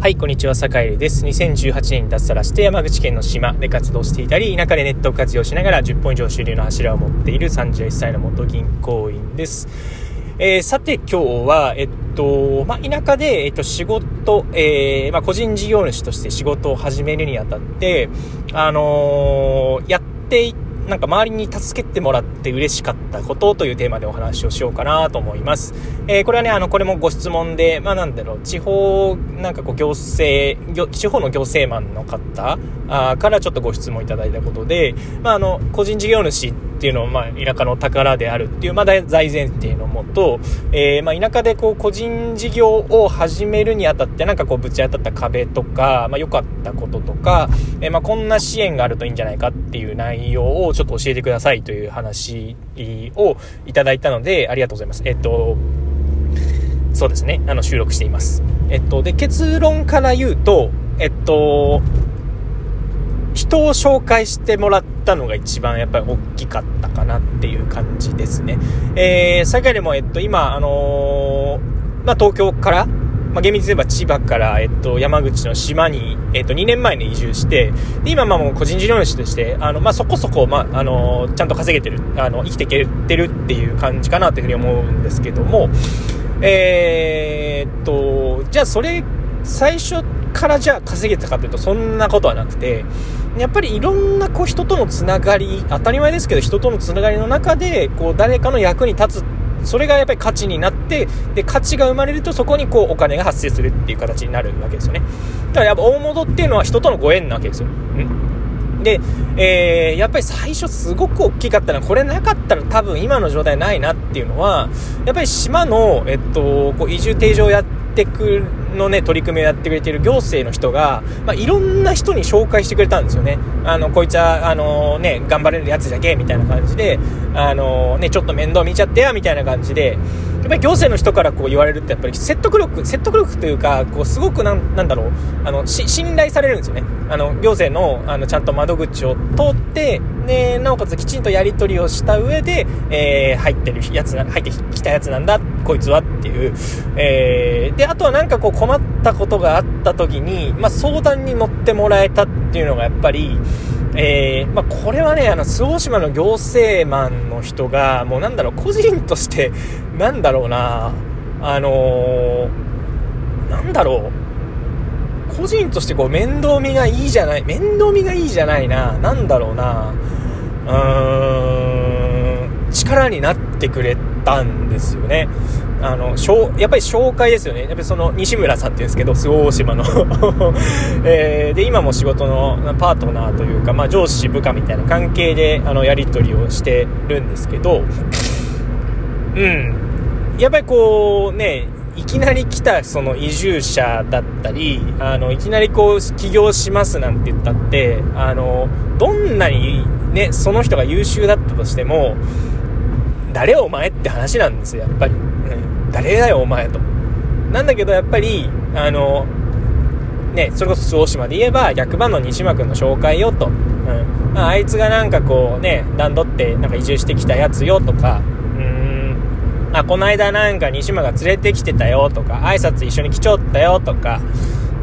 はい、こんにちは、坂井です。2018年に脱サラして山口県の島で活動していたり、田舎でネットを活用しながら10本以上収入の柱を持っている31歳の元銀行員です。えー、さて今日は、えっと、まあ、田舎で、えっと、仕事、えー、まあ、個人事業主として仕事を始めるにあたって、あのー、やっていって、なんか周りに助けてもらって嬉しかったことというテーマでお話をしようかなと思います。えー、これはね、あの、これもご質問で、まあなんだろう、地方、なんかこう行政、地方の行政マンの方からちょっとご質問いただいたことで、まああの、個人事業主ってっていうのを、まあ、田舎の宝であるっていう、まあ、大前提のもと、えー、まあ、田舎でこう、個人事業を始めるにあたって、なんかこう、ぶち当たった壁とか、まあ、良かったこととか、えー、まあ、こんな支援があるといいんじゃないかっていう内容をちょっと教えてくださいという話をいただいたので、ありがとうございます。えっと、そうですね。あの、収録しています。えっと、で、結論から言うと、えっと、人を紹介してもらったのが一番やっぱり大きかったかなっていう感じですね。えー、最下でも、えっと、今、あのー、まあ、東京から、まあ、厳密に言えば千葉から、えっと、山口の島に、えっと、2年前に移住して、で今、まあ、もう個人事業主として、あの、まあ、そこそこ、まあ、あのー、ちゃんと稼げてる、あの、生きていけてるっていう感じかなというふうに思うんですけども、えー、っと、じゃあそれ、最初からじゃあ稼げたかというと、そんなことはなくて、やっぱりいろんなこう人とのつながり、当たり前ですけど人とのつながりの中で、こう誰かの役に立つそれがやっぱり価値になって、で、価値が生まれるとそこにこうお金が発生するっていう形になるわけですよね。だからやっぱ大物っていうのは人とのご縁なわけですよ。うん？で、えー、やっぱり最初すごく大きかったのは、これなかったら多分今の状態ないなっていうのは、やっぱり島の、えっと、こう移住定常やってくのね、取り組みをやってくれている行政の人が、まあ、いろんな人に紹介してくれたんですよね。あの、こいつは、あのね、頑張れるやつじゃけみたいな感じで、あのね、ちょっと面倒見ちゃってや、みたいな感じで、やっぱり行政の人からこう言われるってやっぱり説得力、説得力というか、こうすごくなん、なんだろう、あの、信頼されるんですよね。あの、行政の、あの、ちゃんと窓口を通って、で、なおかつきちんとやり取りをした上で、えー、入ってるやつな、入ってきたやつなんだ、こいつはっていう、えー、で、あとはなんかこう困ったことがあった時に、まあ、相談に乗ってもらえたっていうのがやっぱり、えー、まあ、これはね、あの、周防島の行政マンの人が、もうなんだろう、個人として、なんだろうな、あのー、なんだろう、個人としてこう、面倒見がいいじゃない、面倒見がいいじゃないな、なんだろうな、うん、力になってくれたんですよね。あの、やっぱり紹介ですよね。やっぱりその、西村さんって言うんですけど、周防大島の えー、で、今も仕事のパートナーというか、まあ、上司部下みたいな関係で、あの、やり取りをしてるんですけど、うん。やっぱりこう、ね、いきなり来たその移住者だったり、あの、いきなりこう、起業しますなんて言ったって、あの、どんなにね、その人が優秀だったとしても、誰お前って話なんですよ、やっぱり。うん誰だよお前と。なんだけどやっぱり、あの、ね、それこそ周防島で言えば、逆番の西間君の紹介よと。うん。あ、あいつがなんかこうね、段取ってなんか移住してきたやつよとか、うん、あ、この間なんか西間が連れてきてたよとか、挨拶一緒に来ちゃったよとか、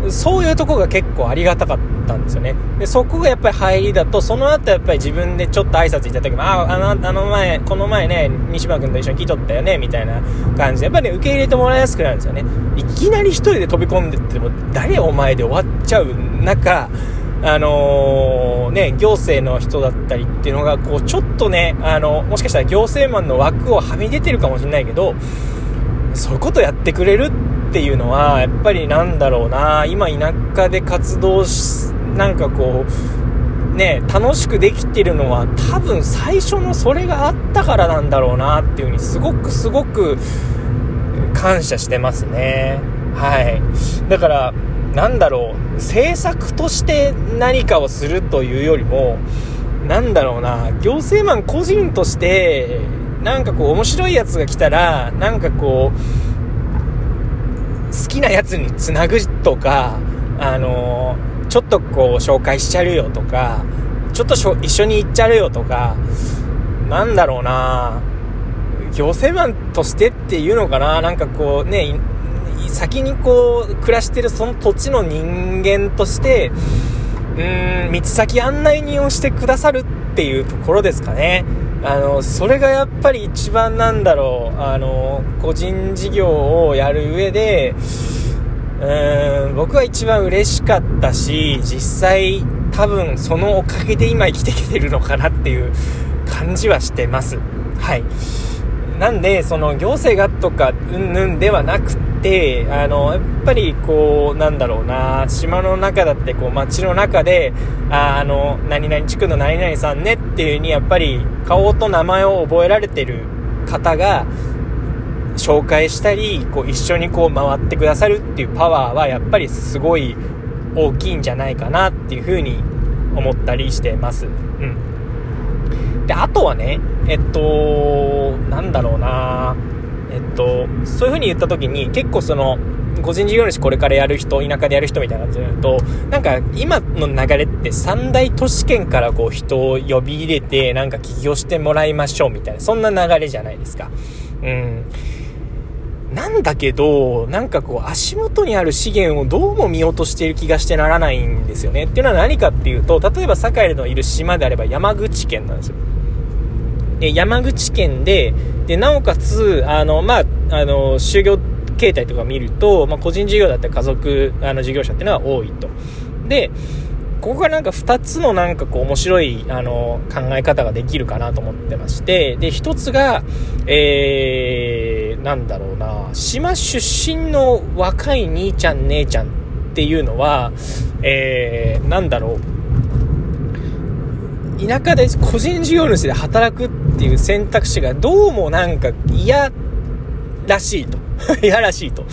そういうとこが結構ありがたかったんですよね。で、そこがやっぱり入りだと、その後やっぱり自分でちょっと挨拶行った時も、あ、あの、あの前、この前ね、西村君と一緒に来とったよね、みたいな感じで、やっぱりね、受け入れてもらいやすくなるんですよね。いきなり一人で飛び込んでっても、誰お前で終わっちゃう中、あのー、ね、行政の人だったりっていうのが、こう、ちょっとね、あの、もしかしたら行政マンの枠をはみ出てるかもしれないけど、そういうことやってくれるっていうのは、やっぱりなんだろうな、今田舎で活動し、なんかこう、ね、楽しくできてるのは多分最初のそれがあったからなんだろうなっていうふうにすごくすごく感謝してますね。はい。だから、なんだろう、政策として何かをするというよりも、なんだろうな、行政マン個人として、なんかこう面白いやつが来たら、なんかこう、好きなやつにつなぐとか、あのー、ちょっとこう紹介しちゃうよとか、ちょっと一緒に行っちゃうよとか、なんだろうな行政マンとしてっていうのかななんかこうね、先にこう、暮らしてるその土地の人間として、うん、道先案内人をしてくださるっていうところですかね。あの、それがやっぱり一番なんだろう、あの、個人事業をやる上で、うーん、僕は一番嬉しかったし、実際多分そのおかげで今生きてきてるのかなっていう感じはしてます。はい。なんで、その行政がとか、うんぬんではなくて、あの、やっぱりこう、なんだろうな、島の中だって、こう、街の中で、ああの、何々地区の何々さんねっていう風に、やっぱり、顔と名前を覚えられてる方が、紹介したり、こう、一緒にこう、回ってくださるっていうパワーは、やっぱりすごい大きいんじゃないかなっていう風に思ったりしてます。うん。で、あとはね、えっと、なんだろうなえっと、そういう風に言った時に、結構その、個人事業主これからやる人、田舎でやる人みたいな感じで言うと、なんか今の流れって三大都市圏からこう人を呼び入れて、なんか起業してもらいましょうみたいな、そんな流れじゃないですか。うん。なんだけど、なんかこう足元にある資源をどうも見落としている気がしてならないんですよね。っていうのは何かっていうと、例えば堺のいる島であれば山口県なんですよ。で、山口県で、で、なおかつ、あの、まあ、あの、就業形態とか見ると、まあ、個人事業だったり家族、あの、事業者っていうのは多いと。で、ここがなんか2つのなんかこう面白いあの考え方ができるかなと思ってまして、で、1つが、えー、なんだろうな、島出身の若い兄ちゃん姉ちゃんっていうのは、えー、なんだろう、田舎で個人事業主で働くっていう選択肢がどうもなんか嫌らしいと。嫌らしいと。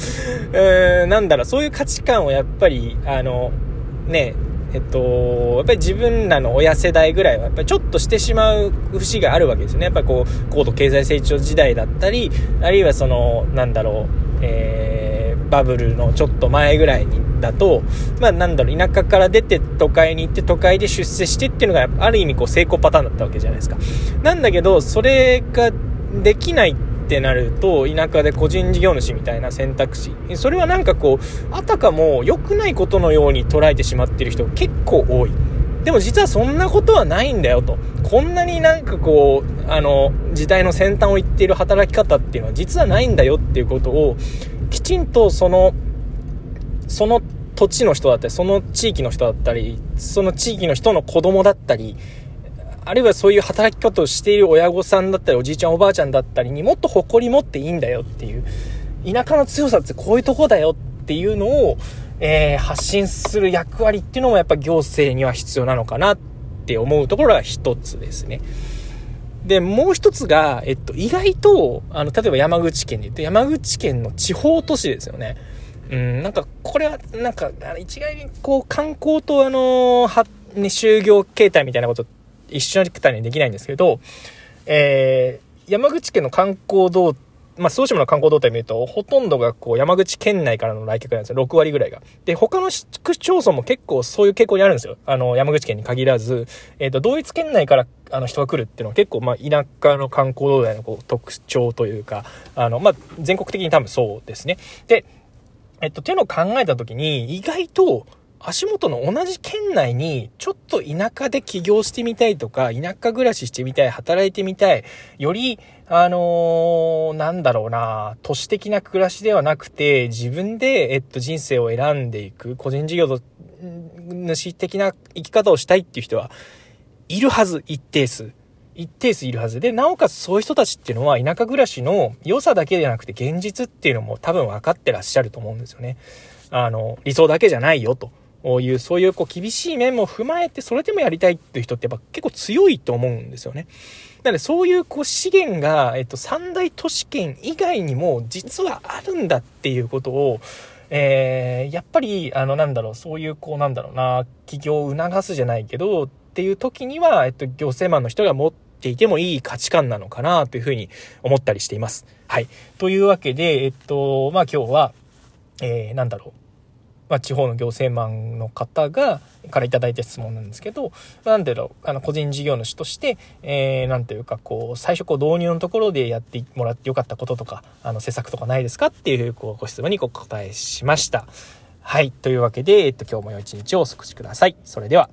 えー、なんだろう、そういう価値観をやっぱり、あの、ね、えっと、やっぱり自分らの親世代ぐらいは、やっぱりちょっとしてしまう節があるわけですよね。やっぱりこう、高度経済成長時代だったり、あるいはその、なんだろう、えー、バブルのちょっと前ぐらいにだと、まあなんだろう、田舎から出て都会に行って都会で出世してっていうのが、ある意味こう成功パターンだったわけじゃないですか。なんだけど、それができないってなると、田舎で個人事業主みたいな選択肢。それはなんかこう、あたかも良くないことのように捉えてしまってる人結構多い。でも実はそんなことはないんだよと。こんなになんかこう、あの、時代の先端を言っている働き方っていうのは実はないんだよっていうことを、きちんとその、その土地の人だったり、その地域の人だったり、その地域の人の子供だったり、あるいはそういう働き方をしている親御さんだったり、おじいちゃんおばあちゃんだったりにもっと誇り持っていいんだよっていう、田舎の強さってこういうとこだよっていうのを、えー、発信する役割っていうのもやっぱ行政には必要なのかなって思うところが一つですね。で、もう一つが、えっと、意外と、あの、例えば山口県で言うと、山口県の地方都市ですよね。うん、なんか、これは、なんか、一概に、こう、観光と、あのは、ね、就業形態みたいなこと一緒にたにできないんですけど、えー、山口県の観光道、まあ、総島の観光動態見ると、ほとんどがこう、山口県内からの来客なんですよ。6割ぐらいが。で、他の市区町村も結構そういう傾向にあるんですよ。あの、山口県に限らず、えっ、ー、と、同一県内から、あの、人が来るっていうのは結構、まあ、田舎の観光動態のこう、特徴というか、あの、まあ、全国的に多分そうですね。で、えっと、っていうの考えたときに、意外と、足元の同じ県内に、ちょっと田舎で起業してみたいとか、田舎暮らししてみたい、働いてみたい、より、あのー、なんだろうな、都市的な暮らしではなくて、自分で、えっと、人生を選んでいく、個人事業主的な生き方をしたいっていう人は、いるはず、一定数。一定数いるはずで、なおかつそういう人たちっていうのは田舎暮らしの良さだけでなくて現実っていうのも多分分かってらっしゃると思うんですよね。あの、理想だけじゃないよと。いう、そういうこう厳しい面も踏まえて、それでもやりたいっていう人ってやっぱ結構強いと思うんですよね。なのでそういうこう資源が、えっと、三大都市圏以外にも実はあるんだっていうことを、えー、やっぱり、あの、なんだろう、そういうこう、なんだろうな、起業を促すじゃないけど、っていう時には、えっと、行政マンの人が持っていてもいい価値観なのかなというふうに思ったりしています。はい。というわけで、えっと、まあ今日は、えー、なんだろう。まあ、地方の行政マンの方が、からいただいた質問なんですけど、なんだろう、あの、個人事業主として、えー、なんていうか、こう、最初こう導入のところでやってもらってよかったこととか、あの、施策とかないですかっていう、こう、ご質問にお答えしました。はい。というわけで、えっと、今日も良い一日をお過ごしください。それでは。